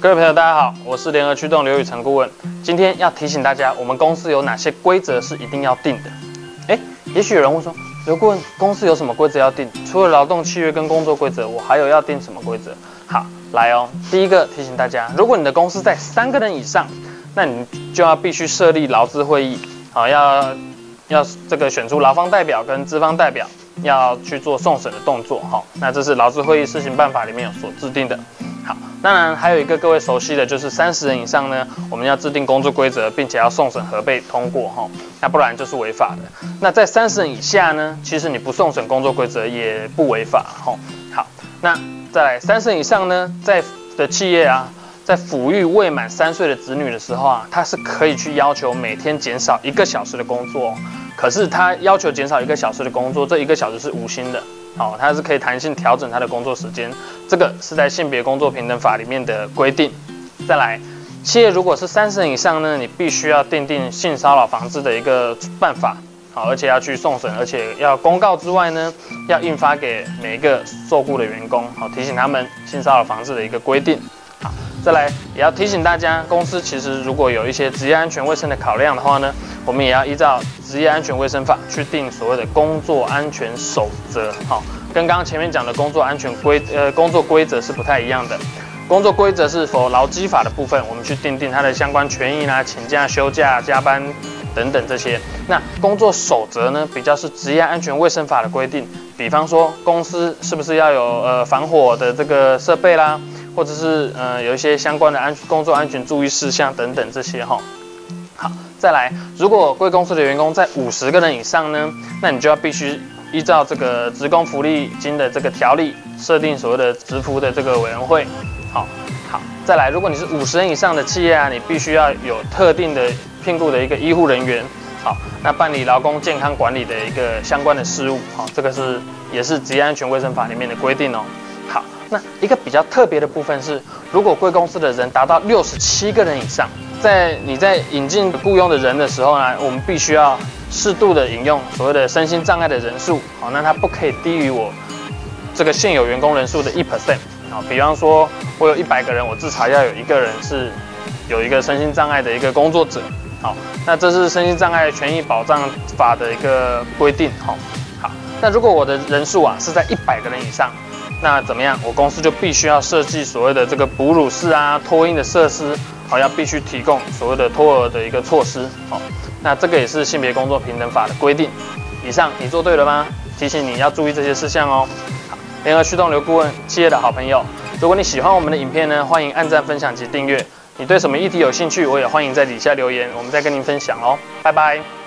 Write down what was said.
各位朋友，大家好，我是联合驱动刘宇成顾问。今天要提醒大家，我们公司有哪些规则是一定要定的？哎，也许有人会说，刘顾问，公司有什么规则要定？除了劳动契约跟工作规则，我还有要定什么规则？好，来哦，第一个提醒大家，如果你的公司在三个人以上，那你就要必须设立劳资会议，好，要要这个选出劳方代表跟资方代表。要去做送审的动作，哈，那这是劳资会议施行办法里面有所制定的。当然还有一个各位熟悉的就是三十人以上呢，我们要制定工作规则，并且要送审核备通过，哈，那不然就是违法的。那在三十人以下呢，其实你不送审工作规则也不违法，哈。好，那再来三十人以上呢，在的企业啊，在抚育未满三岁的子女的时候啊，他是可以去要求每天减少一个小时的工作。可是他要求减少一个小时的工作，这一个小时是无薪的，好，它是可以弹性调整它的工作时间，这个是在性别工作平等法里面的规定。再来，企业如果是三十人以上呢，你必须要订定性骚扰防治的一个办法，好，而且要去送审，而且要公告之外呢，要印发给每一个受雇的员工，好，提醒他们性骚扰防治的一个规定。再来也要提醒大家，公司其实如果有一些职业安全卫生的考量的话呢，我们也要依照职业安全卫生法去定所谓的工作安全守则，好，跟刚刚前面讲的工作安全规呃工作规则是不太一样的。工作规则是否劳基法的部分，我们去订定它的相关权益啦、请假、休假、加班等等这些。那工作守则呢，比较是职业安全卫生法的规定，比方说公司是不是要有呃防火的这个设备啦，或者是呃有一些相关的安工作安全注意事项等等这些哈。好。再来，如果贵公司的员工在五十个人以上呢，那你就要必须依照这个职工福利金的这个条例，设定所谓的职福的这个委员会。好，好，再来，如果你是五十人以上的企业啊，你必须要有特定的聘雇的一个医护人员。好，那办理劳工健康管理的一个相关的事务。好，这个是也是职业安全卫生法里面的规定哦。那一个比较特别的部分是，如果贵公司的人达到六十七个人以上。在你在引进雇佣的人的时候呢，我们必须要适度的引用所谓的身心障碍的人数，好，那它不可以低于我这个现有员工人数的一 percent，啊，比方说我有一百个人，我至少要有一个人是有一个身心障碍的一个工作者，好，那这是身心障碍权益保障法的一个规定，好，好，那如果我的人数啊是在一百个人以上，那怎么样？我公司就必须要设计所谓的这个哺乳室啊、托婴的设施。好，要必须提供所谓的托儿的一个措施。好，那这个也是性别工作平等法的规定。以上你做对了吗？提醒你要注意这些事项哦。好，联合驱动刘顾问企业的好朋友，如果你喜欢我们的影片呢，欢迎按赞、分享及订阅。你对什么议题有兴趣，我也欢迎在底下留言，我们再跟您分享哦。拜拜。